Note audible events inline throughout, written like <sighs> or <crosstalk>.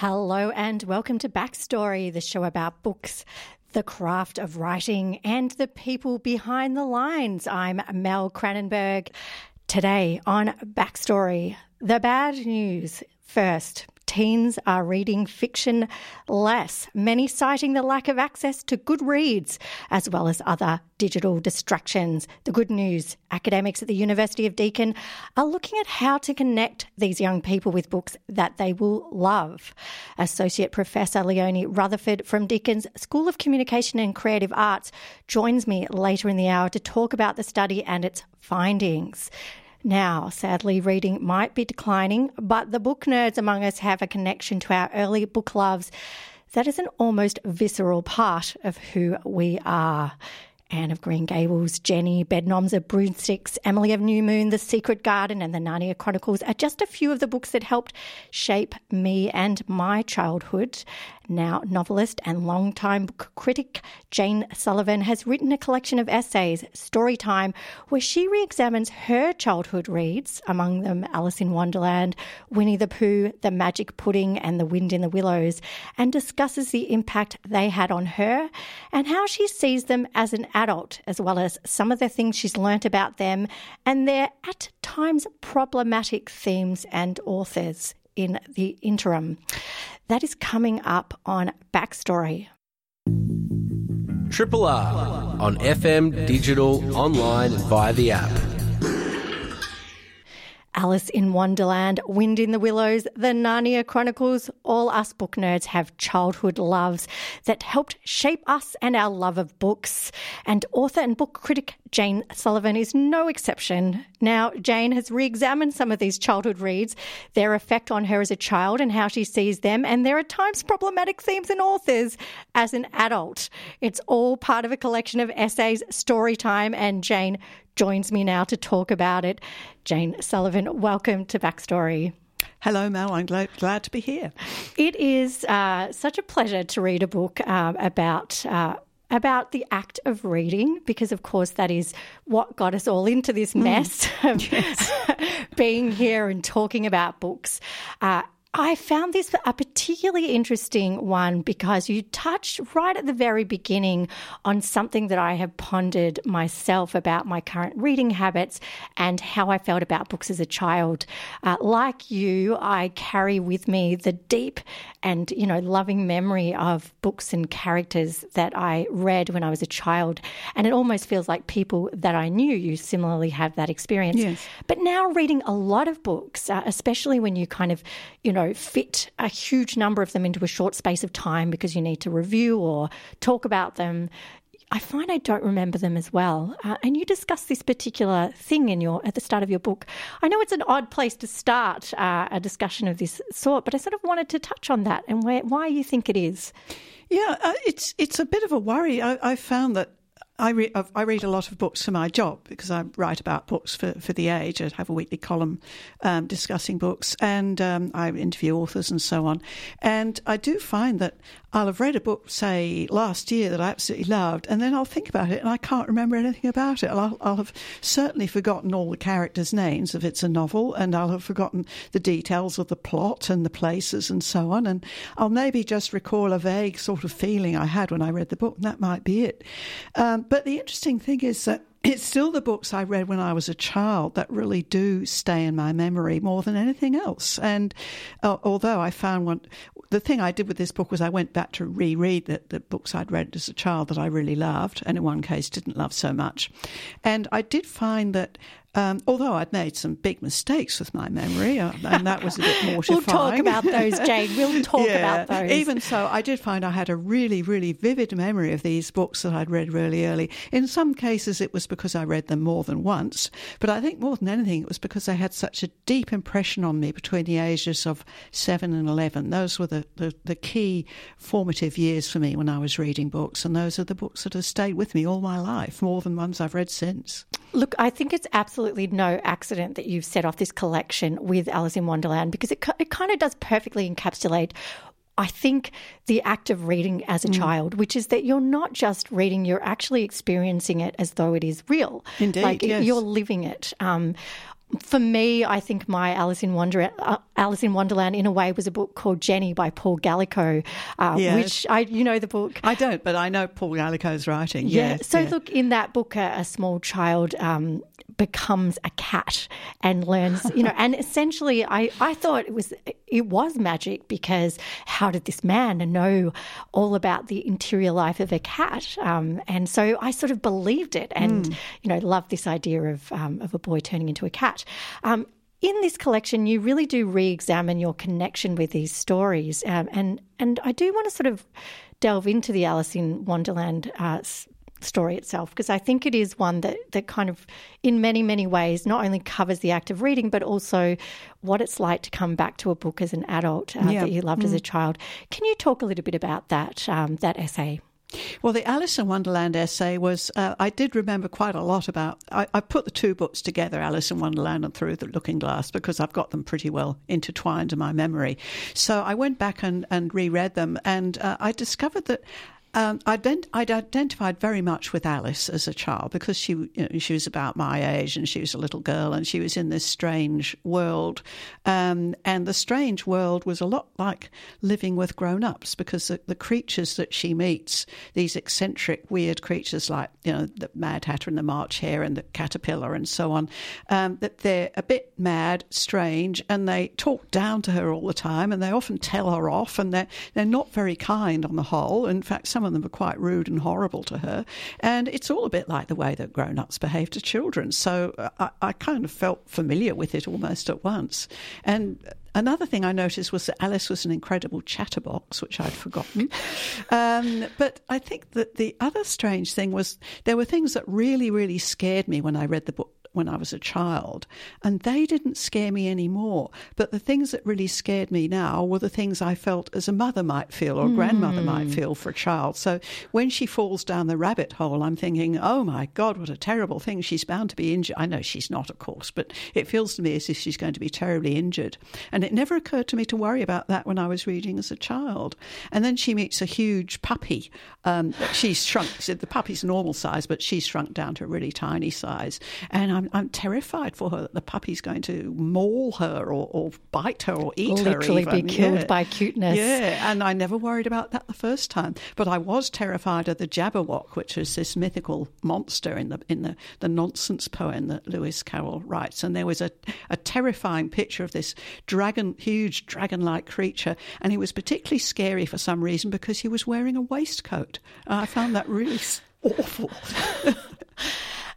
Hello and welcome to Backstory, the show about books, the craft of writing, and the people behind the lines. I'm Mel Cranenburgh. Today on Backstory, the bad news first teens are reading fiction less, many citing the lack of access to good reads, as well as other digital distractions. The good news academics at the University of Deakin are looking at how to connect these young people with books that they will love. Associate Professor Leonie Rutherford from Deakin's School of Communication and Creative Arts joins me later in the hour to talk about the study and its findings. Now, sadly, reading might be declining, but the book nerds among us have a connection to our early book loves that is an almost visceral part of who we are. Anne of Green Gables, Jenny, Bedknobs of Broomsticks, Emily of New Moon, The Secret Garden, and The Narnia Chronicles are just a few of the books that helped shape me and my childhood. Now, novelist and longtime book critic Jane Sullivan has written a collection of essays, Storytime, where she re examines her childhood reads, among them Alice in Wonderland, Winnie the Pooh, The Magic Pudding, and The Wind in the Willows, and discusses the impact they had on her and how she sees them as an adult, as well as some of the things she's learnt about them and their at times problematic themes and authors in the interim. That is coming up on Backstory. Triple R on FM, digital, online, and via the app. Alice in Wonderland, Wind in the Willows, The Narnia Chronicles, all us book nerds have childhood loves that helped shape us and our love of books. And author and book critic Jane Sullivan is no exception. Now, Jane has re examined some of these childhood reads, their effect on her as a child and how she sees them, and there are times problematic themes and authors as an adult. It's all part of a collection of essays, story time, and Jane joins me now to talk about it. Jane Sullivan, welcome to Backstory. Hello, Mel. I'm glad, glad to be here. It is uh, such a pleasure to read a book um, about. Uh, about the act of reading, because of course that is what got us all into this mm. mess mm. of <laughs> yes. <laughs> being here and talking about books. Uh, I found this a particularly interesting one because you touched right at the very beginning on something that I have pondered myself about my current reading habits and how I felt about books as a child. Uh, like you, I carry with me the deep and you know loving memory of books and characters that I read when I was a child, and it almost feels like people that I knew you similarly have that experience. Yes. But now reading a lot of books, uh, especially when you kind of you know know, fit a huge number of them into a short space of time because you need to review or talk about them. I find I don't remember them as well. Uh, and you discuss this particular thing in your at the start of your book. I know it's an odd place to start uh, a discussion of this sort, but I sort of wanted to touch on that and where, why you think it is. Yeah, uh, it's it's a bit of a worry. I, I found that I, re- I read a lot of books for my job because I write about books for, for The Age. I have a weekly column um, discussing books and um, I interview authors and so on. And I do find that I'll have read a book, say, last year that I absolutely loved, and then I'll think about it and I can't remember anything about it. I'll, I'll have certainly forgotten all the characters' names if it's a novel, and I'll have forgotten the details of the plot and the places and so on. And I'll maybe just recall a vague sort of feeling I had when I read the book, and that might be it. Um, but the interesting thing is that it's still the books I read when I was a child that really do stay in my memory more than anything else. And uh, although I found one, the thing I did with this book was I went back to reread the, the books I'd read as a child that I really loved, and in one case didn't love so much. And I did find that Um, although I'd made some big mistakes with my memory, uh, and that was a bit mortifying. <laughs> we'll talk about those, Jane. We'll <laughs> talk yeah. about those. Even so, I did find I had a really, really vivid memory of these books that I'd read really early. In some cases, it was because I read them more than once, but I think more than anything, it was because they had such a deep impression on me between the ages of seven and 11. Those were the, the, the key formative years for me when I was reading books, and those are the books that have stayed with me all my life, more than ones I've read since. Look, I think it's absolutely no accident that you've set off this collection with Alice in Wonderland because it, it kind of does perfectly encapsulate I think the act of reading as a mm. child, which is that you're not just reading, you're actually experiencing it as though it is real. Indeed, like yes. you're living it. Um, for me, I think my Alice in Wonder, uh, Alice in Wonderland, in a way, was a book called Jenny by Paul Gallico, uh, yes. which I, you know, the book. I don't, but I know Paul Gallico's writing. Yeah. yeah so yeah. look, in that book, a, a small child um, becomes a cat and learns, you know, and essentially, I, I thought it was it was magic because how did this man know all about the interior life of a cat? Um, and so I sort of believed it, and mm. you know, loved this idea of um, of a boy turning into a cat. Um, in this collection, you really do re-examine your connection with these stories, um, and and I do want to sort of delve into the Alice in Wonderland uh, story itself because I think it is one that that kind of, in many many ways, not only covers the act of reading but also what it's like to come back to a book as an adult uh, yeah. that you loved mm. as a mm. child. Can you talk a little bit about that um, that essay? Well, the Alice in Wonderland essay was, uh, I did remember quite a lot about. I, I, put the two books together, Alice in Wonderland and Through the Looking Glass, because I've got them pretty well intertwined in my memory. So I went back and, and reread them, and uh, I discovered that um, I'd, I'd, identified very much with Alice as a child because she, you know, she was about my age and she was a little girl and she was in this strange world. Um, and the strange world was a lot like living with grown ups because the, the, creatures that she meets, these eccentric, weird creatures like, you know, the Mad Hatter and the March Hare and the caterpillar and so on, um, that they're a bit mad, strange, and they talk down to her all the time and they often tell her off and they're, they're not very kind on the whole. In fact, some some of them are quite rude and horrible to her. And it's all a bit like the way that grown ups behave to children. So uh, I, I kind of felt familiar with it almost at once. And Another thing I noticed was that Alice was an incredible chatterbox, which I'd forgotten. <laughs> Um, but I think that the other strange thing was there were things that really, really scared me when I read the book when I was a child, and they didn't scare me anymore. But the things that really scared me now were the things I felt as a mother might feel or mm. grandmother might hmm. feel for a child. So when she falls down the rabbit hole, I'm thinking, oh my God, what a terrible thing. She's bound to be injured. I know she's not, of course, but it feels to me as if she's going to be terribly injured. And it never occurred to me to worry about that when I was reading as a child. And then she meets a huge puppy. Um, she's shrunk. The puppy's normal size, but she's shrunk down to a really tiny size. And I'm, I'm terrified for her that the puppy's going to maul her or, or bite her or eat Literally her. Literally be killed yeah. by cuteness. Yeah, and I never worried about that the first time. But I was terrified of the Jabberwock, which is this mythical monster in the in the, the nonsense poem that Lewis Carroll writes. And there was a, a terrifying picture of this dragon, huge dragon-like creature, and he was particularly scary for some reason because he was wearing a waistcoat. I found that really awful. <laughs>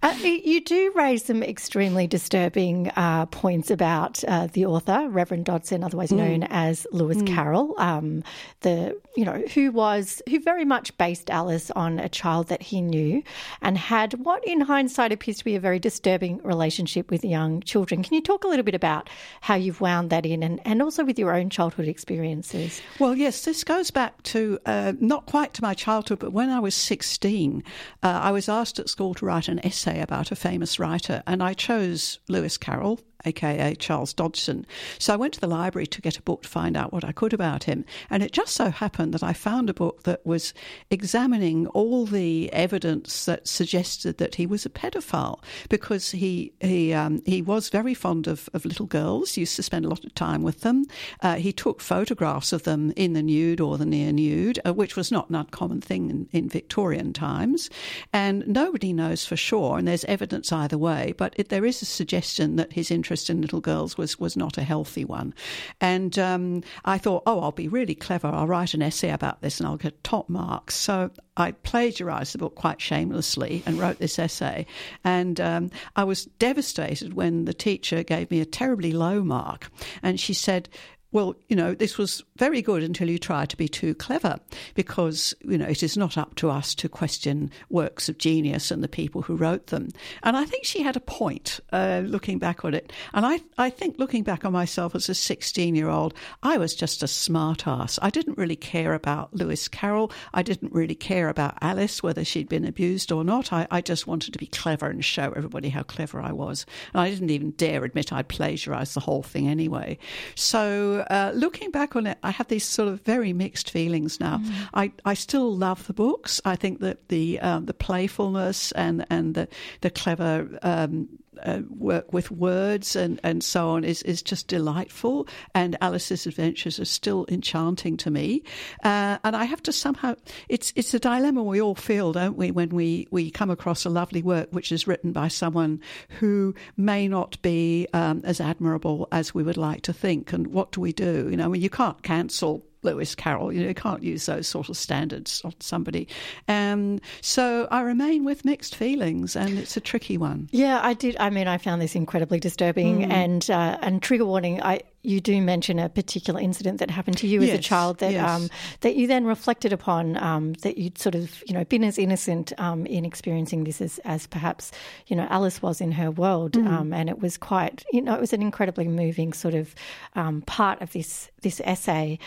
Uh, you do raise some extremely disturbing uh, points about uh, the author, Reverend Dodgson, otherwise mm. known as Lewis mm. Carroll, um, the you know who was who very much based Alice on a child that he knew and had what, in hindsight, appears to be a very disturbing relationship with young children. Can you talk a little bit about how you've wound that in, and, and also with your own childhood experiences? Well, yes, this goes back to uh, not quite to my childhood, but when I was sixteen, uh, I was asked at school to write an essay about a famous writer, and I chose Lewis Carroll aka Charles Dodgson. So I went to the library to get a book to find out what I could about him. And it just so happened that I found a book that was examining all the evidence that suggested that he was a pedophile because he he um, he was very fond of, of little girls, used to spend a lot of time with them. Uh, he took photographs of them in the nude or the near nude, uh, which was not an uncommon thing in, in, Victorian times. And nobody knows for sure, and there's evidence either way, but it, there is a suggestion that his interest interest in little girls was was not a healthy one, and um, I thought, oh, I'll be really clever. I'll write an essay about this and I'll get top marks. So I plagiarized the book quite shamelessly and wrote this essay. And um, I was devastated when the teacher gave me a terribly low mark. And she said, well, you know, this was very good until you try to be too clever because, you know, it is not up to us to question works of genius and the people who wrote them. And I think she had a point uh, looking back on it. And I, I think looking back on myself as a 16 year old, I was just a smart ass. I didn't really care about Lewis Carroll. I didn't really care about Alice, whether she'd been abused or not. I, I just wanted to be clever and show everybody how clever I was. And I didn't even dare admit I'd plagiarized the whole thing anyway. So, uh, looking back on it, I have these sort of very mixed feelings now. Mm. I, I still love the books. I think that the um, the playfulness and and the the clever um, uh, work with words and, and so on is, is just delightful. And Alice's adventures are still enchanting to me. Uh, and I have to somehow, it's, it's a dilemma we all feel, don't we, when we, we come across a lovely work which is written by someone who may not be um, as admirable as we would like to think. And what do we do? You know, I mean, you can't cancel Lewis Carroll. You know, you can't use those sort of standards on somebody. Um, so I remain with mixed feelings, and it's a tricky one. Yeah, I did. I mean, I found this incredibly disturbing, mm. and uh, and trigger warning. I you do mention a particular incident that happened to you yes, as a child that yes. um, that you then reflected upon um, that you'd sort of you know been as innocent um, in experiencing this as, as perhaps you know Alice was in her world mm. Um, and it was quite you know it was an incredibly moving sort of um, part of this this essay.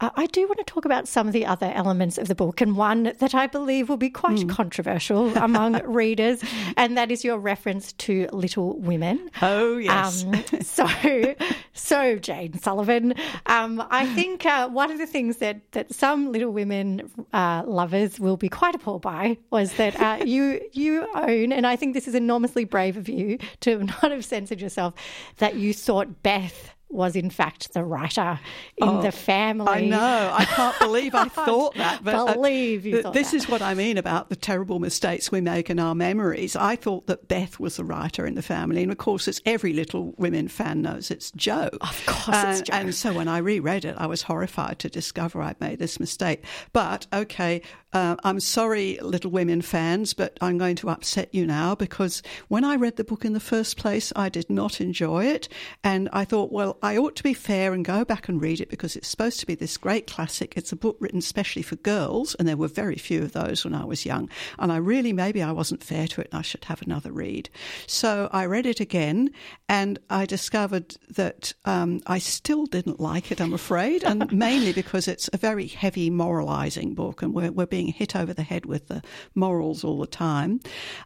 Uh, I do want to talk about some of the other elements of the book and one that I believe will be quite mm. controversial <laughs> among readers and that is your reference to Little Women. Oh yes. Um, so so Jane Sullivan. Um, I <laughs> think uh, one of the things that, that some Little Women uh, lovers will be quite appalled by was that uh, <laughs> you you own, and I think this is enormously brave of you to <laughs> not have censored yourself, that you thought Beth was in fact the writer in oh, the family. I know. I can't believe I <laughs> thought that. But uh, believe you. Uh, this that. is what I mean about the terrible mistakes we make in our memories. I thought that Beth was the writer in the family, and of course, it's every Little Women fan knows it's Jo. Of course, and, it's Jo. And so when I reread it, I was horrified to discover I'd made this mistake. But okay, uh, I'm sorry, Little Women fans, but I'm going to upset you now because when I read the book in the first place, I did not enjoy it, and I thought, well. I ought to be fair and go back and read it because it's supposed to be this great classic. It's a book written especially for girls, and there were very few of those when I was young. And I really, maybe I wasn't fair to it and I should have another read. So I read it again and I discovered that um, I still didn't like it, I'm afraid, and <laughs> mainly because it's a very heavy moralizing book and we're, we're being hit over the head with the morals all the time.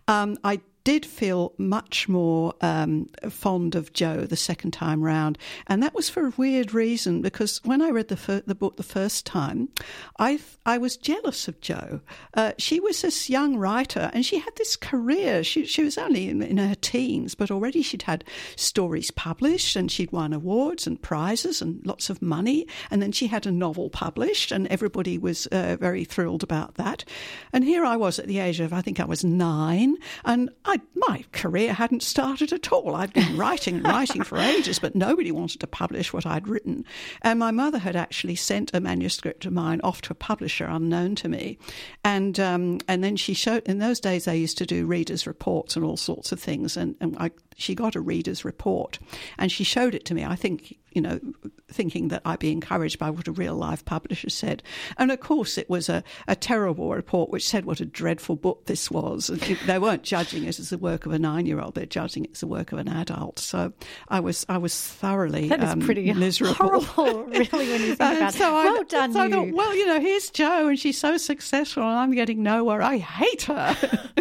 Um, I did feel much more um, fond of Jo the second time round, and that was for a weird reason. Because when I read the fir- the book the first time, I I was jealous of Jo. Uh, she was this young writer, and she had this career. She she was only in, in, her teens, but already she'd had stories published, and she'd won awards and prizes and lots of money. And then she had a novel published, and everybody was uh, very thrilled about that. And here I was at the age of I think I was nine, and I my career hadn't started at all. I'd been writing and writing for ages, but nobody wanted to publish what I'd written. And my mother had actually sent a manuscript of mine off to a publisher unknown to me. And um, and then she showed, in those days, they used to do readers' reports and all sorts of things. And, and I, she got a reader's report and she showed it to me. I think you know, thinking that I'd be encouraged by what a real life publisher said. And of course, it was a, a terrible report which said what a dreadful book this was. It, they weren't judging it as the work of a nine year old, they're judging it as the work of an adult. So I was I was thoroughly that is um, pretty <laughs> miserable. Horrible, really, when you think <laughs> about so it. Well I, done, so you. I thought, well, you know, here's Jo, and she's so successful, and I'm getting nowhere. I hate her.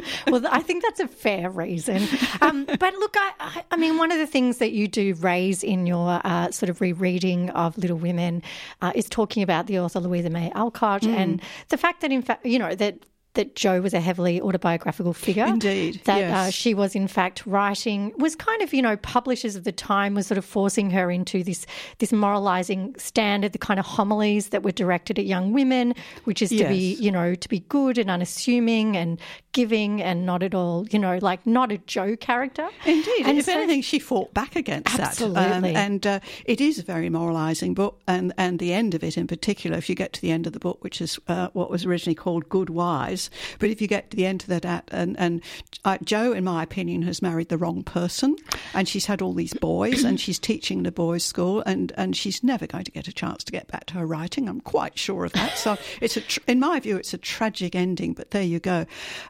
<laughs> well, I think that's a fair reason. Um, but look, I, I, mean, one of the things that you do raise in your uh, sort of rereading of Little Women uh, is talking about the author Louisa May Alcott mm. and the fact that, in fact, you know, that that Jo was a heavily autobiographical figure. Indeed, That yes. uh, she was, in fact, writing, was kind of, you know, publishers of the time was sort of forcing her into this, this moralizing standard, the kind of homilies that were directed at young women, which is to be, you know, to be good and unassuming and giving and not at all, you know, like not a Jo character. Indeed, And if so- anything, she fought back against that. Absolutely. and uh, it is a very moralising book, and, and the end of it in particular, if you get to the end of the book, which is uh, what was originally called Good Wives, but if you get to the end of that, at- and, and uh, Jo, in my opinion, has married the wrong person, and she's had all these boys, and she's teaching the boys' school, and, and she's never going to get a chance to get back to her writing. I'm quite sure of that. So <laughs> it's a, tr- in my view, it's a tragic ending, but there you go.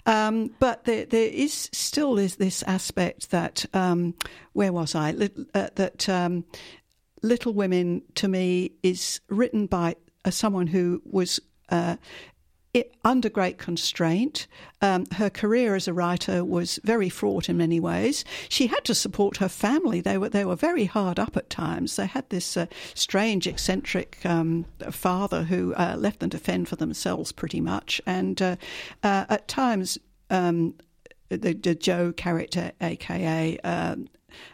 Um, but there, there is still is this aspect that um, where was I? Uh, that um, Little Women to me is written by uh, someone who was. Uh, it, under great constraint. Um, her career as a writer was very fraught in many ways. She had to support her family. They were they were very hard up at times. They had this uh, strange, eccentric um, father who uh, left them to fend for themselves pretty much, and uh, uh, at times. Um, the, the Jo character, aka um,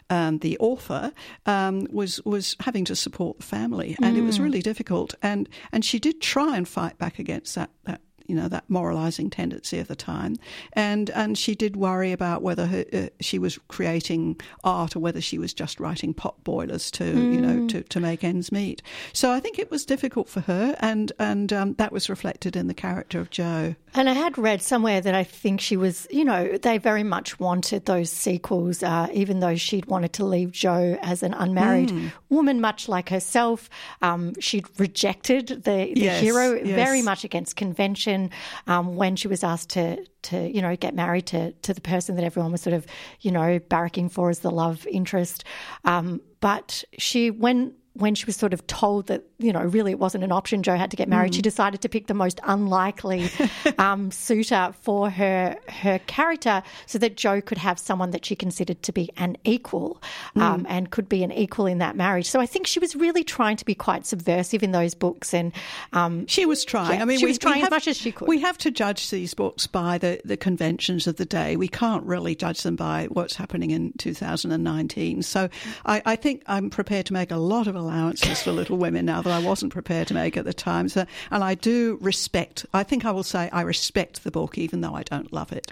um, the author, um, was was having to support the family, and it was really difficult. And and she did try and fight back against that that you know that moralizing tendency of the time, and and she did worry about whether her, uh, she was creating art or whether she was just writing pot boilers to you know to, to make ends meet. So I think it was difficult for her, and and um, that was reflected in the character of Jo. And I had read somewhere that I think she was, you know, they very much wanted those sequels, uh, even though she'd wanted to leave Jo as an unmarried Hmm. woman, much like herself. Um, she'd rejected the, the Yes, hero, yes. very much against convention um, when she was asked to. To you know, get married to to the person that everyone was sort of you know barracking for as the love interest, um, but she when when she was sort of told that, you know, really it wasn't an option, Jo had to get married, she decided to pick the most unlikely <laughs> um, suitor for her her character so that Jo could have someone that she considered to be an equal um, and could be an equal in that marriage. So I think she was really trying to be quite subversive in those books. And um, She was trying. Yeah, I mean, she we, was trying we as much as she could. We have to judge these books by the, the conventions of the day. We can't really judge them by what's happening in 2019. So I, I think I'm prepared to make a lot of allowances for Little Women now that I wasn't prepared to make at the time. So, and I do respect. I think I will say I respect the book, even though I don't love it.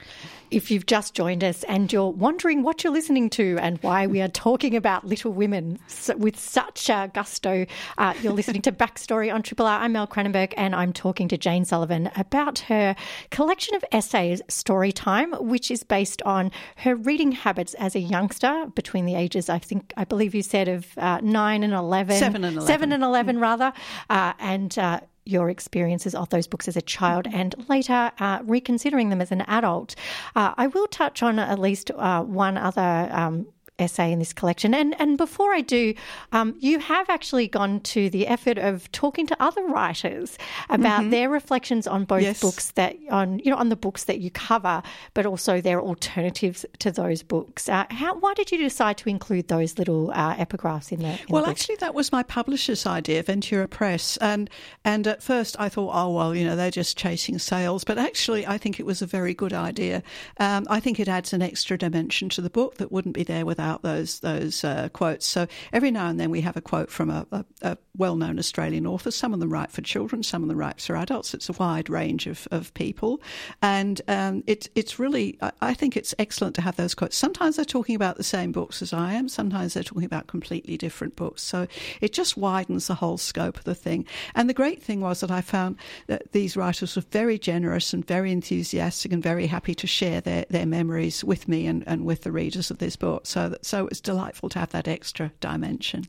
If you've just joined us and you're wondering what you're listening to and why we are talking about Little Women with such uh, gusto, uh, you're listening to Backstory on Triple R. I'm Mel Cranenburgh and I'm talking to Jane Sullivan about her collection of essays, Storytime, which is based on her reading habits as a youngster between the ages, I think, I believe you said, of uh, 9 and 11. Seven and 11. Seven and 11, rather. Uh, and uh, your experiences of those books as a child and later uh, reconsidering them as an adult. Uh, I will touch on at least uh, one other. Um, essay in this collection. And and before I do um, you have actually gone to the effort of talking to other writers about their reflections on both Yes. books that on you know on the books that you cover but also their alternatives to those books. Uh, how why did you decide to include those little uh, epigraphs in the in the Well, actually, that was my publisher's idea, Ventura Press, and and at first I thought, oh well, you know, they're just chasing sales, but actually, I think it was a very good idea. Um, I think it adds an extra dimension to the book that wouldn't be there without those those uh, quotes. So every now and then we have a quote from a, a, a well-known Australian author. Some of them write for children, some of them write for adults. It's a wide range of, of people, and um, it's it's really I, I think it's excellent to have those quotes. Sometimes they're talking about the same books as I am. Sometimes they're talking about completely different books. So it just widens the whole scope of the thing. And the great thing was that I found that these writers were very generous and very enthusiastic and very happy to share their, their memories with me and, and with the readers of this book. So so it's delightful to have that extra dimension.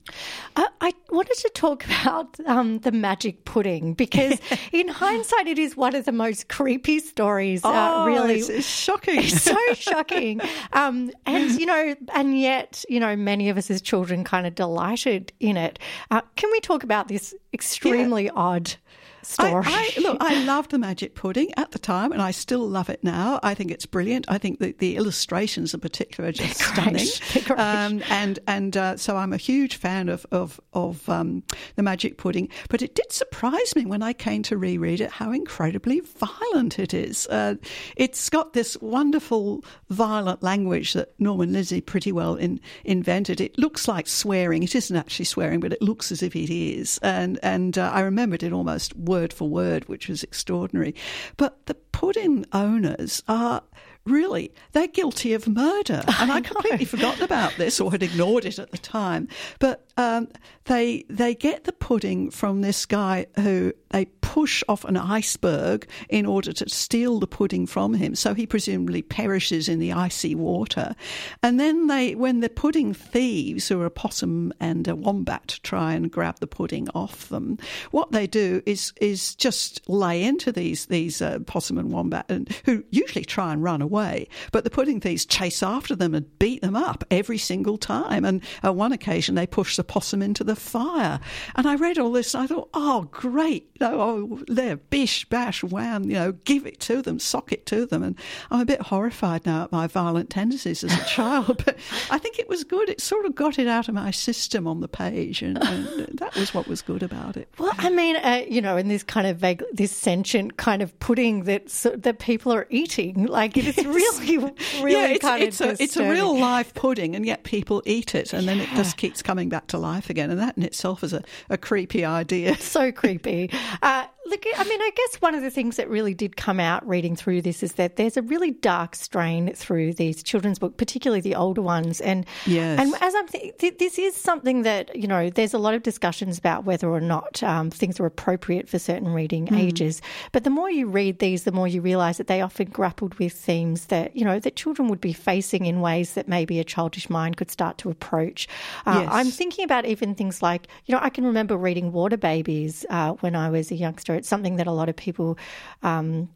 I, I wanted to talk <laughs> about um, the magic pudding because, <laughs> in hindsight, it is one of the most creepy stories. uh, really, Oh, it's, it's shocking. It's <laughs> so shocking. Um, and, you know, and yet, you know, many of us as children kind of delighted in it. Uh, can we talk about this extremely odd story. I, I, look, I loved the magic pudding at the time, and I still love it now. I think it's brilliant. I think the, the illustrations in particular are just stunning. <laughs> Um, and and uh, so I'm a huge fan of of, of um, the magic pudding. But it did surprise me when I came to reread it how incredibly violent it is. Uh, it's got this wonderful violent language that Norman Lindsay pretty well in, invented. It looks like swearing. It isn't actually swearing, but it looks as if it is. And and uh, I remembered it almost word for word, which was extraordinary. But the pudding owners are really, they're guilty of murder. <laughs> And I, I completely forgotten about this or had ignored it at the time. But um, they they get the pudding from this guy who they push off an iceberg in order to steal the pudding from him. So he presumably perishes in the icy water. And then they, when the pudding thieves, who are a possum and a wombat, try and grab the pudding off them, what they do is is just lay into these these uh, possum and wombat, and who usually try and run away. But the pudding thieves chase after them and beat them up every single time. And on one occasion, they push the possum into the fire. And I read all this and I thought, oh, great. You know, oh, there, bish, bash, wham, you know, give it to them, sock it to them. And I'm a bit horrified now at my violent tendencies as a child, <laughs> but I think it was good. It sort of got it out of my system on the page. And, and that was what was good about it. Well, I mean, uh, you know, in this kind of vague, this sentient kind of pudding that that people are eating, like it's yes. really, <laughs> really yeah, it's, kind it's of a, it's a real live pudding, and yet people eat it, and yeah. then it just keeps coming back to life again. And that in itself is a, a creepy idea. So creepy. Uh, Look, I mean, I guess one of the things that really did come out reading through this is that there's a really dark strain through these children's books, particularly the older ones. And yes. and as I'm, th- this is something that you know, there's a lot of discussions about whether or not um, things are appropriate for certain reading mm. ages. But the more you read these, the more you realise that they often grappled with themes that you know that children would be facing in ways that maybe a childish mind could start to approach. Uh, yes. I'm thinking about even things like you know, I can remember reading Water Babies uh, when I was a youngster it's something that a lot of people um,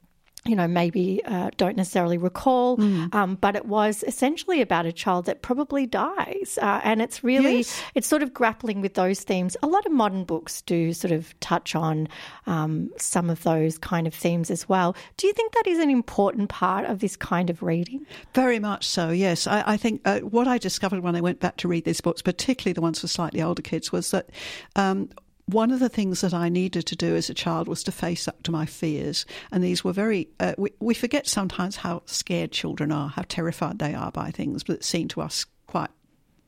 you know, maybe uh, don't necessarily recall, mm. um, but it was essentially about a child that probably dies. Uh, and it's really, yes. it's sort of grappling with those themes. A lot of modern books do sort of touch on um, some of those kind of themes as well. Do you think that is an important part of this kind of reading? Very much so, yes. I, I think uh, what I discovered when I went back to read these books, particularly the ones for slightly older kids, was that um, one of the things that I needed to do as a child was to face up to my fears. And these were very, uh, we, we forget sometimes how scared children are, how terrified they are by things that seem to us quite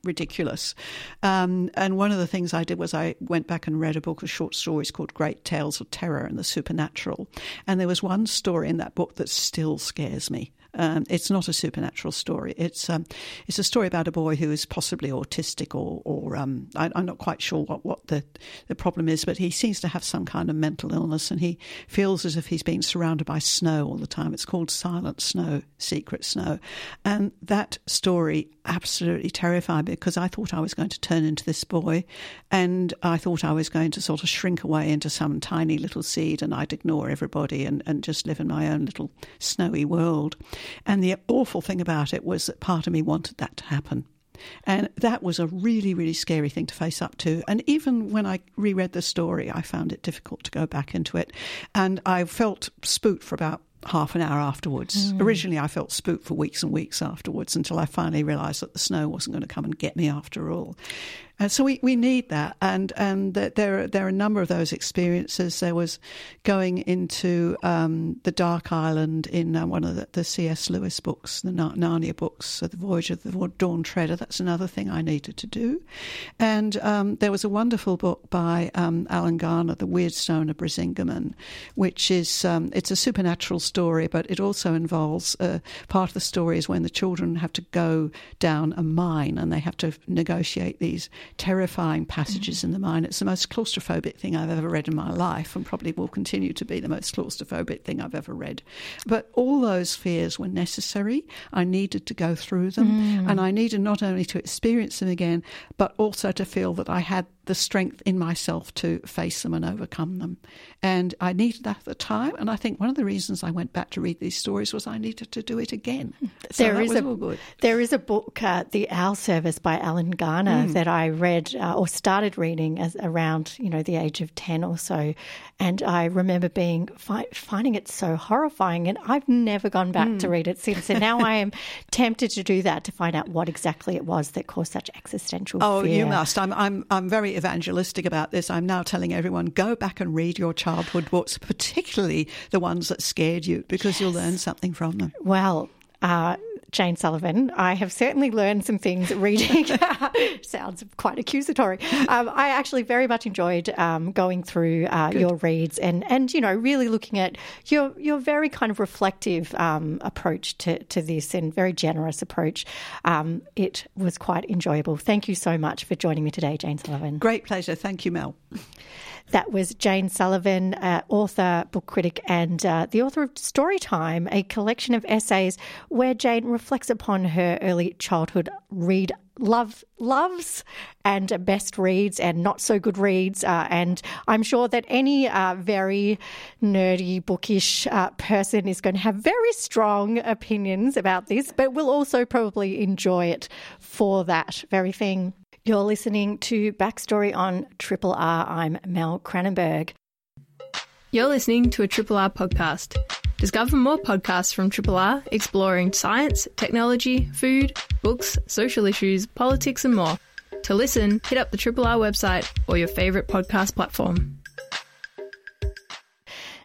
ridiculous. Um, and one of the things I did was I went back and read a book of short stories called Great Tales of Terror and the Supernatural. And there was one story in that book that still scares me. Um, it's not a supernatural story. It's um, it's a story about a boy who is possibly autistic, or or um, I, am not quite sure what, what the the problem is, but he seems to have some kind of mental illness, and he feels as if he's being surrounded by snow all the time. It's called Silent Snow, Secret Snow, and that story absolutely terrified me because I thought I was going to turn into this boy, and I thought I was going to sort of shrink away into some tiny little seed, and I'd ignore everybody and, and just live in my own little snowy world. And the awful thing about it was that part of me wanted that to happen. And that was a really, really scary thing to face up to. And even when I reread the story, I found it difficult to go back into it. And I felt spooked for about half an hour afterwards. Mm. Originally, I felt spooked for weeks and weeks afterwards until I finally realised that the snow wasn't going to come and get me after all. And so we, we need that, and and there are, there are a number of those experiences. There was going into um, the Dark Island in uh, one of the, the C.S. Lewis books, the Narnia books, uh, the Voyage of the Dawn Treader. That's another thing I needed to do. And um, there was a wonderful book by um, Alan Garner, The Weirdstone of Brisingamen, which is um, it's a supernatural story, but it also involves uh, part of the story is when the children have to go down a mine and they have to negotiate these terrifying passages mm-hmm. in the mine. It's the most claustrophobic thing I've ever read in my life, and probably will continue to be the most claustrophobic thing I've ever read. But all those fears were necessary. I needed to go through them, mm. and I needed not only to experience them again, but also to feel that I had the strength in myself to face them and overcome them. And I needed that at the time. And I think one of the reasons I went back to read these stories was I needed to do it again. So there is a there is a book, uh, The Owl Service by Alan Garner, mm. that I read uh, or started reading as around you know the age of ten or so, and I remember being fi- finding it so horrifying, and I've never gone back mm. to read it since. And now I am <laughs> tempted to do that to find out what exactly it was that caused such existential. Oh, fear. you must. I'm I'm I'm very evangelistic about this. I'm now telling everyone go back and read your childhood books, particularly the ones that scared you, because yes. you'll learn something from them. Well, uh, Jane Sullivan. I have certainly learned some things reading. <laughs> Sounds quite accusatory. Um, I actually very much enjoyed um, going through uh, your reads and, and you know really looking at your your very kind of reflective um, approach to, to this and very generous approach. Um, it was quite enjoyable. Thank you so much for joining me today, Jane Sullivan. Great pleasure. Thank you, Mel. <laughs> That was Jane Sullivan, uh, author, book critic, and uh, the author of Storytime, a collection of essays where Jane reflects upon her early childhood read love loves and best reads and not so good reads. Uh, and I'm sure that any uh, very nerdy, bookish uh, person is going to have very strong opinions about this, but will also probably enjoy it for that very thing. You're listening to Backstory on Triple R. I'm Mel Cranenburgh. You're listening to a Triple R podcast. Discover more podcasts from Triple R exploring science, technology, food, books, social issues, politics, and more. To listen, hit up the Triple R website or your favourite podcast platform.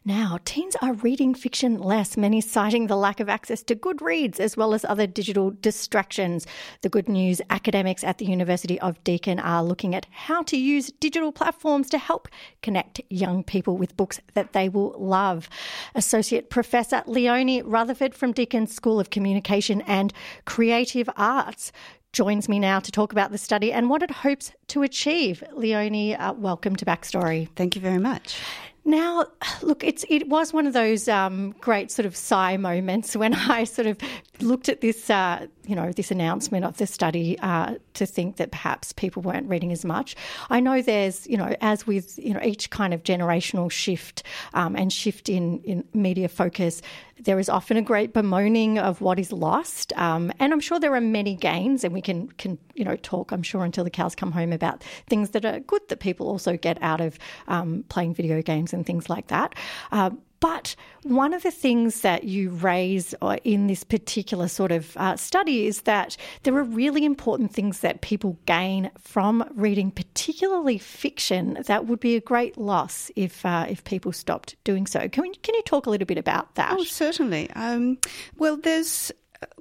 Now, teens are reading fiction less, many citing the lack of access to good reads as well as other digital distractions. The good news academics at the University of Deakin are looking at how to use digital platforms to help connect young people with books that they will love. Associate Professor Leonie Rutherford from Deakin School of Communication and Creative Arts joins me now to talk about the study and what it hopes to achieve. Leonie, uh, welcome to Backstory. Thank you very much. Now, <sighs> look, it's it was one of those um, great sort of sigh moments when <laughs> I sort of looked at this, uh, you know, this announcement of the study uh, to think that perhaps people weren't reading as much. I know there's, you know, as with you know each kind of generational shift um, and shift in in media focus, there is often a great bemoaning of what is lost, um, and I'm sure there are many gains, and we can can you know talk, I'm sure, until the cows come home about things that are good that people also get out of um, playing video games and things like that. Uh, but one of the things that you raise uh, in this particular sort of uh, study is that there are really important things that people gain from reading, particularly fiction, that would be a great loss if uh, if people stopped doing so. Can, we, can you talk a little bit about that? Oh, certainly. Um, well, there's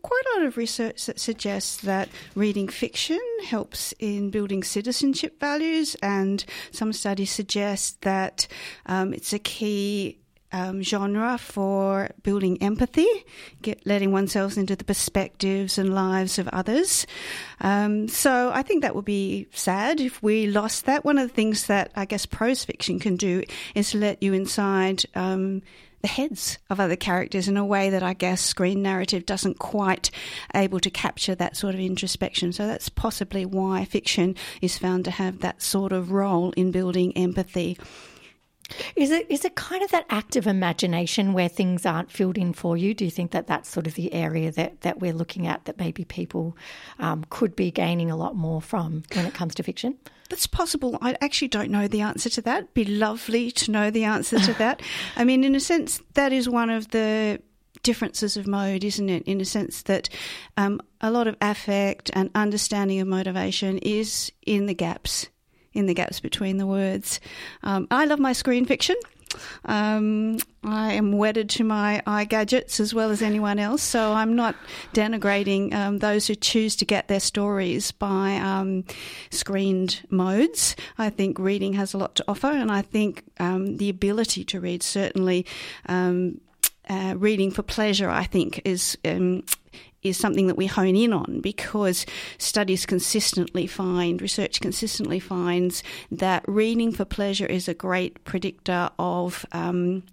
quite a lot of research that suggests that reading fiction helps in building citizenship values, and some studies suggest that um, it's a key um, genre for building empathy, get, letting oneself into the perspectives and lives of others. Um, so I think that would be sad if we lost that. One of the things that I guess prose fiction can do is let you inside. Um, the heads of other characters in a way that I guess screen narrative doesn't quite able to capture that sort of introspection. So that's possibly why fiction is found to have that sort of role in building empathy. Is it is it kind of that active imagination where things aren't filled in for you? Do you think that that's sort of the area that, that we're looking at that maybe people um, could be gaining a lot more from when it comes to fiction? That's possible. I actually don't know the answer to that. Be lovely to know the answer to that. <laughs> I mean, in a sense, that is one of the differences of mode, isn't it? In a sense that um, a lot of affect and understanding of motivation is in the gaps in the gaps between the words. Um, I love my screen fiction. Um, I am wedded to my eye gadgets as well as anyone else, so I'm not denigrating um, those who choose to get their stories by um, screened modes. I think reading has a lot to offer, and I think um, the ability to read certainly. Um, uh, reading for pleasure, I think, is um, is something that we hone in on because studies consistently find, research consistently finds that reading for pleasure is a great predictor of um,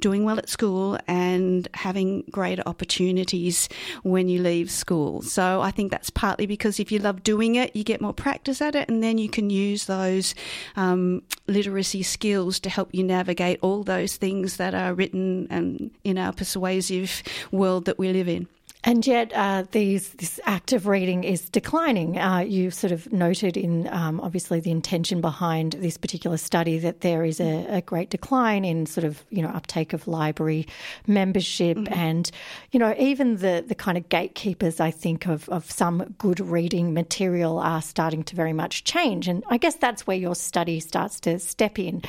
doing well at school and having greater opportunities when you leave school. So I think that's partly because if you love doing it, you get more practice at it, and then you can use those um, literacy skills to help you navigate all those things that are written and in our persuasive world that we live in. And yet, uh, these this active reading is declining. Uh, you sort of noted in um, obviously the intention behind this particular study that there is a, a, great decline in sort of you know uptake of library membership, mm-hmm. and you know even the the kind of gatekeepers. I think of of some good reading material are starting to very much change, and I guess that's where your study starts to step in.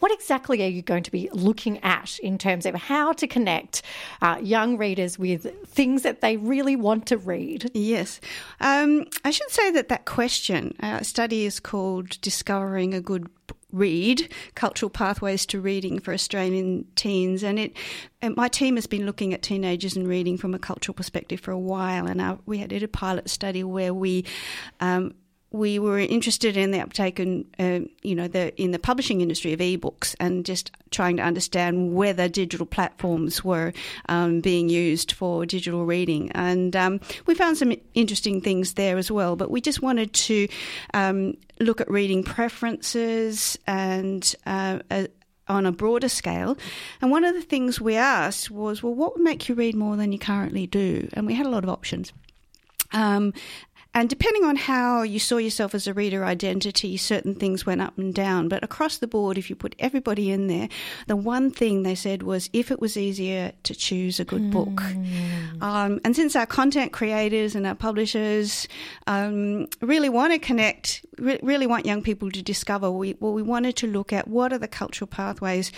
What exactly are you going to be looking at in terms of how to connect uh, young readers with things that they really want to read? Yes. Um, I should say that that question, our uh, study is called Discovering a Good read cultural pathways to reading for australian teens and it and my team has been looking at teenagers and reading from a cultural perspective for a while and our, we did a pilot study where we um, we were interested in the uptake and uh, you know the in the publishing industry of ebooks and just trying to understand whether digital platforms were um, being used for digital reading and um, we found some interesting things there as well but we just wanted to um, look at reading preferences and uh, on a broader scale. And one of the things we asked was, well, what would make you read more than you currently do? And we had a lot of options. Um, and depending on how you saw yourself as a reader identity, certain things went up and down. But across the board, if you put everybody in there, the one thing they said was if it was easier to choose a good mm. book. Hmm. Um, and since our content creators and our publishers um, really want to connect, re- really want young people to discover, we, well, we wanted to look at what are the cultural pathways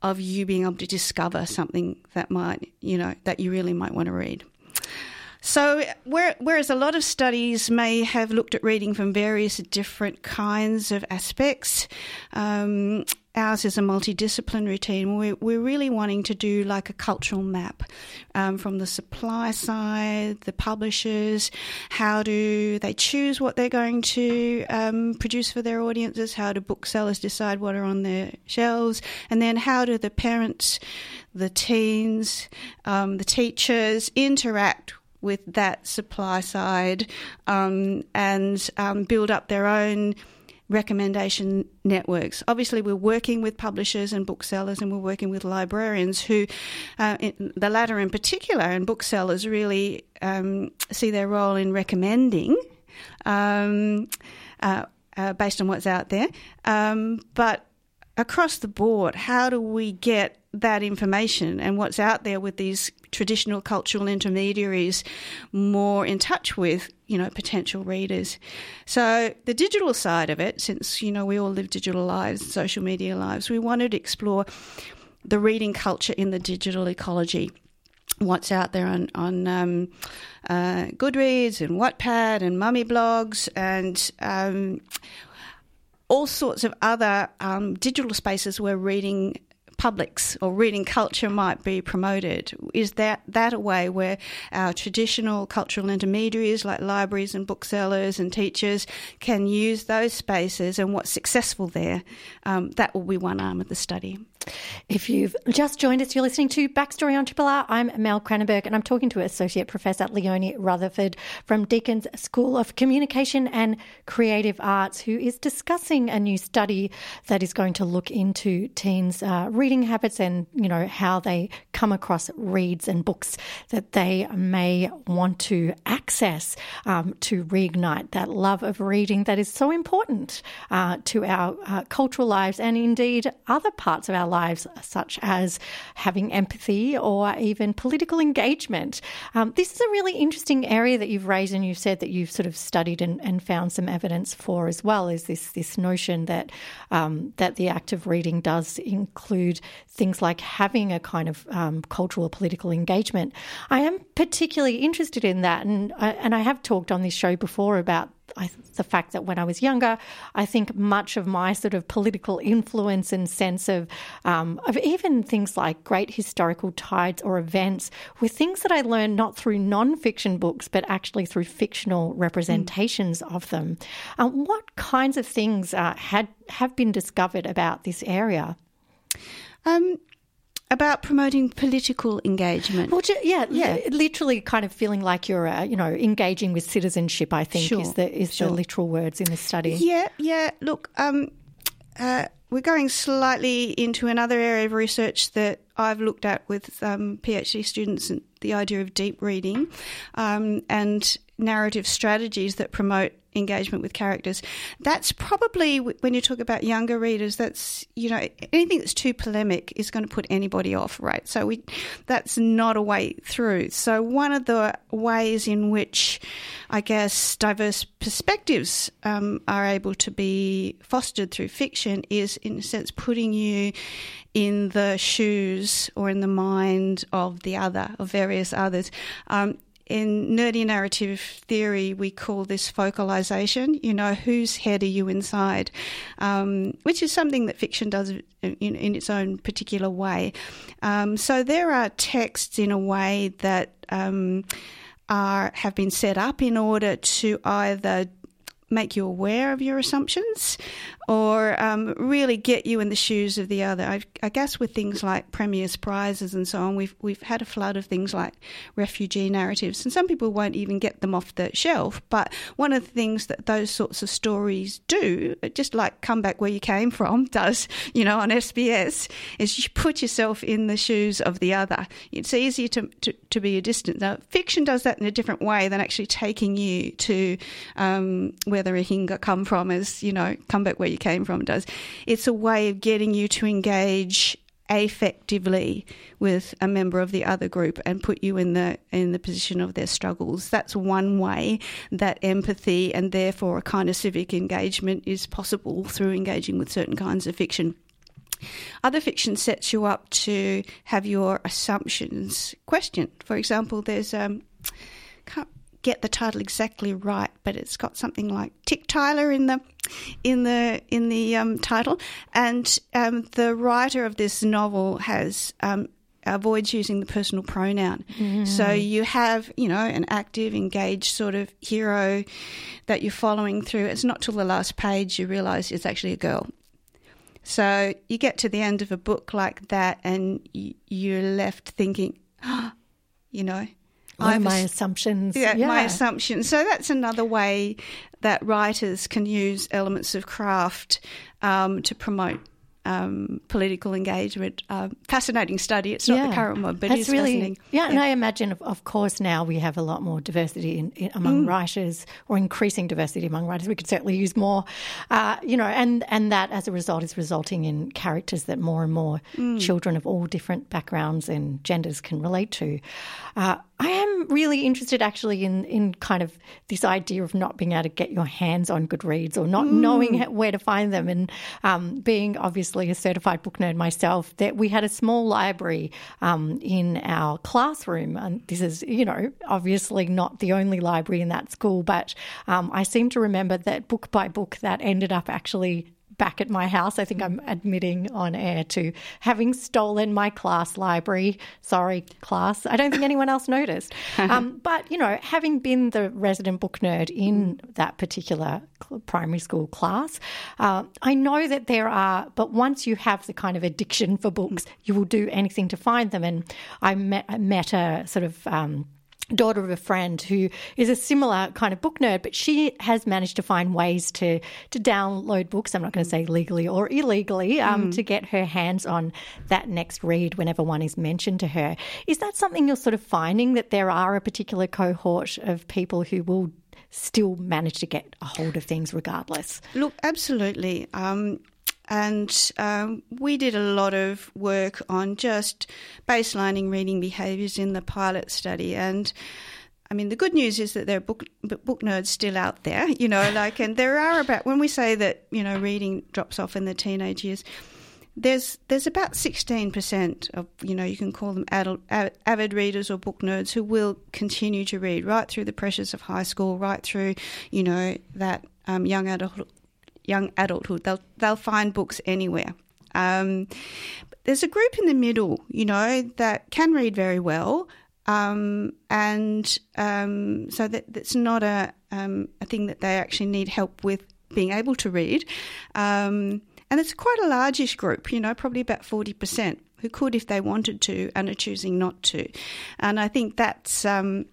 of you being able to discover something that might, you know, that you really might want to read. So, whereas a lot of studies may have looked at reading from various different kinds of aspects, um, ours is a multidisciplinary team. We're, we're, really wanting to do like a cultural map um, from the supply side, the publishers, how do they choose what they're going to um, produce for their audiences, how do booksellers decide what are on their shelves, and then how do the parents, the teens, um, the teachers interact with that supply side um, and um, build up their own recommendation networks. Obviously, we're working with publishers and booksellers, and we're working with librarians who, uh, the latter in particular, and booksellers really um, see their role in recommending. Um, uh, uh, based on what's out there, um, but across the board, how do we get that information? And what's out there with these traditional cultural intermediaries more in touch with you know potential readers. So the digital side of it since you know we all live digital lives social media lives we wanted to explore the reading culture in the digital ecology. What's out there on on um, uh, Goodreads and Wattpad and Mummy blogs and um, all sorts of other um, digital spaces where reading publics or reading culture might be promoted? Is that, that a way where our traditional cultural intermediaries like libraries and booksellers and teachers can use those spaces and what's successful there? Um, that will be one arm of the study. If you've just joined us, you're listening to Backstory on Triple R. I'm Mel Cranenburgh and I'm talking to Associate Professor Leonie Rutherford from Deakin's School of Communication and Creative Arts, who is discussing a new study that is going to look into teens' uh, reading habits and, you know, how they come across reads and books that they may want to access um, to reignite that love of reading that is so important uh, to our uh, cultural lives and indeed other parts of our lives, such as having empathy or even political engagement. Um, this is a really interesting area that you've raised, and you've said that you've sort of studied and, and found some evidence for as well. Is this this notion that um, that the act of reading does include things like having a kind of um, cultural political engagement? I am particularly interested in that, and I, and I have talked on this show before about I, the fact that when I was younger, I think much of my sort of political influence and sense of um, of even things like great historical tides or events were things that I learned not through non-fiction books, but actually through fictional representations mm. of them. Um, what kinds of things uh, had have been discovered about this area? Um, about promoting political engagement. Well, yeah, yeah, literally, kind of feeling like you're, uh, you know, engaging with citizenship. I think sure, is the is sure. the literal words in the study. Yeah, yeah. Look, um, uh, we're going slightly into another area of research that I've looked at with um, PhD students and the idea of deep reading um, and narrative strategies that promote engagement with characters. That's probably when you talk about younger readers. That's you know anything that's too polemic is going to put anybody off, right? So we that's not a way through. So one of the ways in which I guess diverse perspectives um, are able to be fostered through fiction is, in a sense, putting you in the shoes or in the mind of the other, of various others. Um, in nerdy narrative theory, we call this focalization. You know, whose head are you inside? Um, which is something that fiction does in, in its own particular way. Um, so there are texts in a way that um, are have been set up in order to either make you aware of your assumptions or um, really get you in the shoes of the other. I, I, guess with things like Premier's prizes and so on, we've we've had a flood of things like refugee narratives, and some people won't even get them off the shelf. But one of the things that those sorts of stories do, just like Come Back Where You Came From <laughs> does, you know, on SBS, is you put yourself in the shoes of the other. It's easier to to, to be a distant. Now, fiction does that in a different way than actually taking you to um, where the Rohingya come from, as you know, Come Back Where You came from does. It's a way of getting you to engage affectively with a member of the other group and put you in the in the position of their struggles. That's one way that empathy and therefore a kind of civic engagement is possible through engaging with certain kinds of fiction. Other fiction sets you up to have your assumptions questioned. For example, there's um, can't get the title exactly right, but it's got something like Tyke Tiler in the in the in the um, title, and um, the writer of this novel has. Um, avoids using the personal pronoun. Mm. So you have, you know, an active, engaged sort of hero that you're following through. It's not till the last page you realise it's actually a girl. So you get to the end of a book like that and you're left thinking, oh, <gasps> you know, Oh, my assumptions. Yeah, yeah, my assumptions. So that's another way that writers can use elements of craft um, to promote um, political engagement. Uh, fascinating study. It's not yeah. the current one, but it's really yeah, yeah, And I imagine, of, of, course, now we have a lot more diversity in, in, among mm. writers, or increasing diversity among writers. We could certainly use more, uh, you know, and and that as a result is resulting in characters that more and more mm. children of all different backgrounds and genders can relate to. Uh, I am really interested actually in, in kind of this idea of not being able to get your hands on Goodreads or not mm. knowing where to find them. And um, being obviously a certified book nerd myself, that we had a small library um, in our classroom. And this is, you know, obviously not the only library in that school, but um, I seem to remember that book by book that ended up actually back at my house. I think I'm admitting on air to having stolen my class library. Sorry, class. I don't think anyone else noticed. <laughs> Um, but, you know, having been the resident book nerd in that particular primary school class, uh, I know that there are, but once you have the kind of addiction for books, you will do anything to find them. And I met, I met a sort of, um, daughter of a friend who is a similar kind of book nerd, but she has managed to find ways to to download books. I'm not going to say legally or illegally um, mm. to get her hands on that next read whenever one is mentioned to her. Is that something you're sort of finding that there are a particular cohort of people who will still manage to get a hold of things regardless? Look, absolutely. Um, and um, we did a lot of work on just baselining reading behaviours in the pilot study. And I mean, the good news is that there are book, book nerds still out there, you know, <laughs> like, and there are about, when we say that, you know, reading drops off in the teenage years, there's there's about 16% of you know you can call them adult, avid readers or book nerds who will continue to read right through the pressures of high school right through you know that um, young adult young adulthood. They'll they'll find books anywhere. Um, there's a group in the middle, you know, that can read very well, um, and um, so that that's not a um, a thing that they actually need help with being able to read. Um, and it's quite a largish group, you know, probably about forty percent who could if they wanted to and are choosing not to. And I think that's um,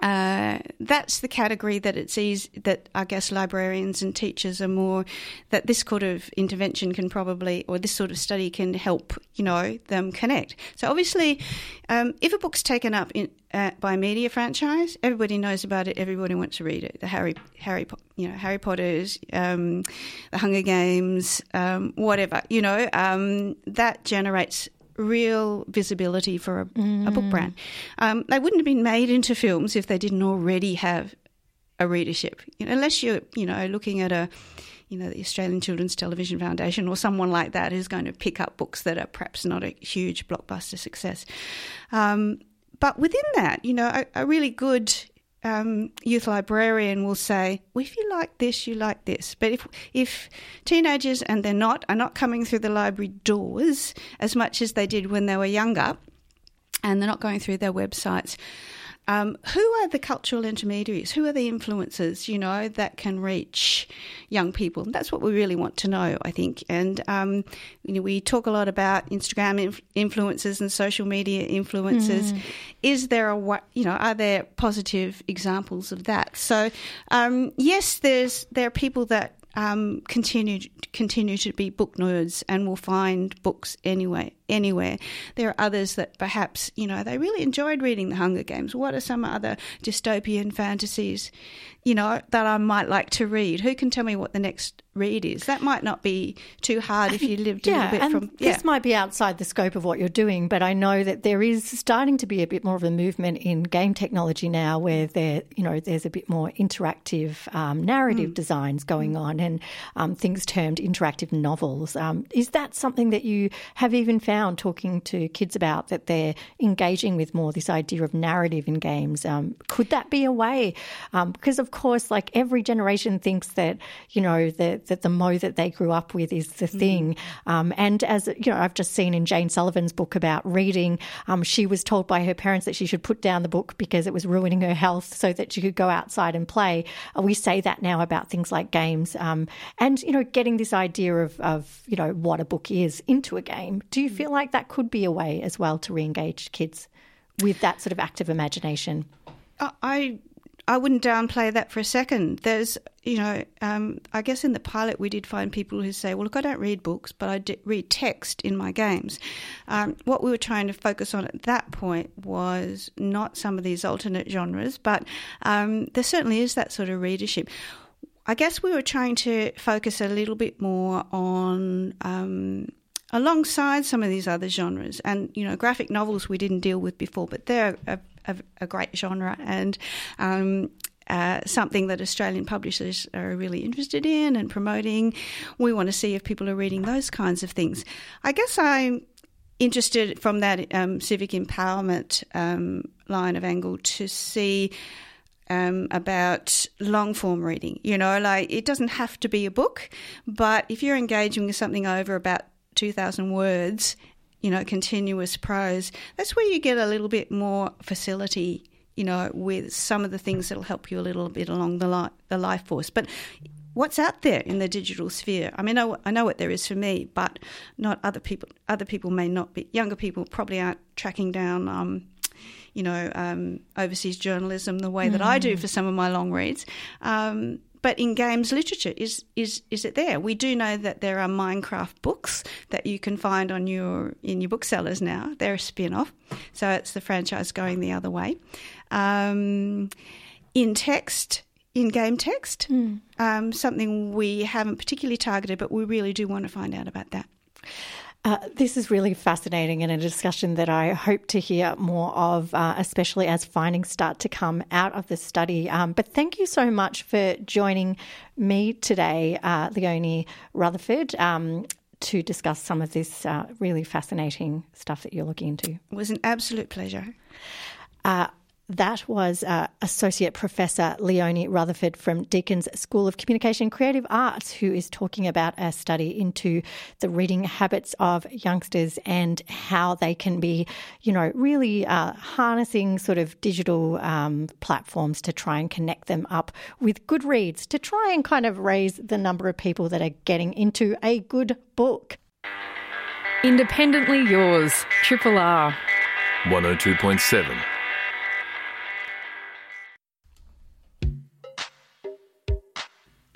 uh, that's the category that it sees that I guess librarians and teachers are more that this sort of intervention can probably or this sort of study can help you know them connect. So obviously, um, if a book's taken up in, uh, by a media franchise, everybody knows about it. Everybody wants to read it. The Harry Harry you know Harry Potter's, um, the Hunger Games, um, whatever you know um, that generates real visibility for a, mm. a book brand. Um, they wouldn't have been made into films if they didn't already have a readership. You know, unless you're, you know, looking at a, you know, the Australian Children's Television Foundation or someone like that who's going to pick up books that are perhaps not a huge blockbuster success. Um, but within that, you know, a, a really good um, youth librarian will say, well, if you like this, you like this. But if if teenagers and they're not are not coming through the library doors as much as they did when they were younger, and they're not going through their websites, um, who are the cultural intermediaries? Who are the influencers, you know, that can reach young people? And that's what we really want to know, I think. And, um, you know, we talk a lot about Instagram inf- influencers and social media influencers. Mm. Is there a, you know, are there positive examples of that? So, um, yes, there's, there are people that um, continue continue to be book nerds and will find books anyway anywhere. There are others that perhaps you know they really enjoyed reading the Hunger Games. What are some other dystopian fantasies, you know, that I might like to read? Who can tell me what the next read is? That might not be too hard if you lived yeah, a little bit and from. Yeah. This might be outside the scope of what you're doing, but I know that there is starting to be a bit more of a movement in game technology now, where there you know there's a bit more interactive um, narrative mm. designs going mm. on and um, things termed interactive novels. Um, is that something that you have even found talking to kids about that they're engaging with more this idea of narrative in games? Um, could that be a way? Um, because of course, like every generation thinks that you know that that the mo that they grew up with is the thing. Mm. and as you know, I've just seen in Jane Sullivan's book about reading, she was told by her parents that she should put down the book because it was ruining her health, so that she could go outside and play. Uh, we say that now about things like games. Um, and you know getting this idea of, of you know what a book is into a game do you feel like that could be a way as well to re-engage kids with that sort of active imagination i I wouldn't downplay that for a second. There's, you know, um, I guess in the pilot we did find people who say, well, look, I don't read books, but I read text in my games. Um, what we were trying to focus on at that point was not some of these alternate genres, but um, there certainly is that sort of readership. I guess we were trying to focus a little bit more on. Alongside some of these other genres, and you know, graphic novels we didn't deal with before, but they're a, a, a great genre and um, uh, something that Australian publishers are really interested in and promoting. We want to see if people are reading those kinds of things. I guess I'm interested from that um, civic empowerment um, line of angle to see um, about long form reading. You know, like it doesn't have to be a book, but if you're engaging with something over about 2,000 words, you know, continuous prose, that's where you get a little bit more facility, you know, with some of the things that'll help you a little bit along the, li- the life force. But what's out there in the digital sphere. I mean, I, I, know what there is for me, but not other people. Other people may not be. Younger people probably aren't tracking down um, you know, um, overseas journalism the way that I do mm. for some of my long reads. Um, but in games literature, is is is it there? We do know that there are Minecraft books that you can find on your in your booksellers now. They're a spin off, so it's the franchise going the other way. Um, in text, in game text, mm. um, something we haven't particularly targeted, but we really do want to find out about that. Uh, this is really fascinating and a discussion that I hope to hear more of, uh, especially as findings start to come out of the study. Um, but thank you so much for joining me today, uh, Leonie Rutherford. Um, to discuss some of this uh, really fascinating stuff that you're looking into. It was an absolute pleasure. That was uh, Associate Professor Leonie Rutherford from Deakin's School of Communication and Creative Arts, who is talking about a study into the reading habits of youngsters and how they can be, you know, really uh, harnessing sort of digital um, platforms to try and connect them up with good reads, to try and kind of raise the number of people that are getting into a good book. Independently yours, Triple R. 102.7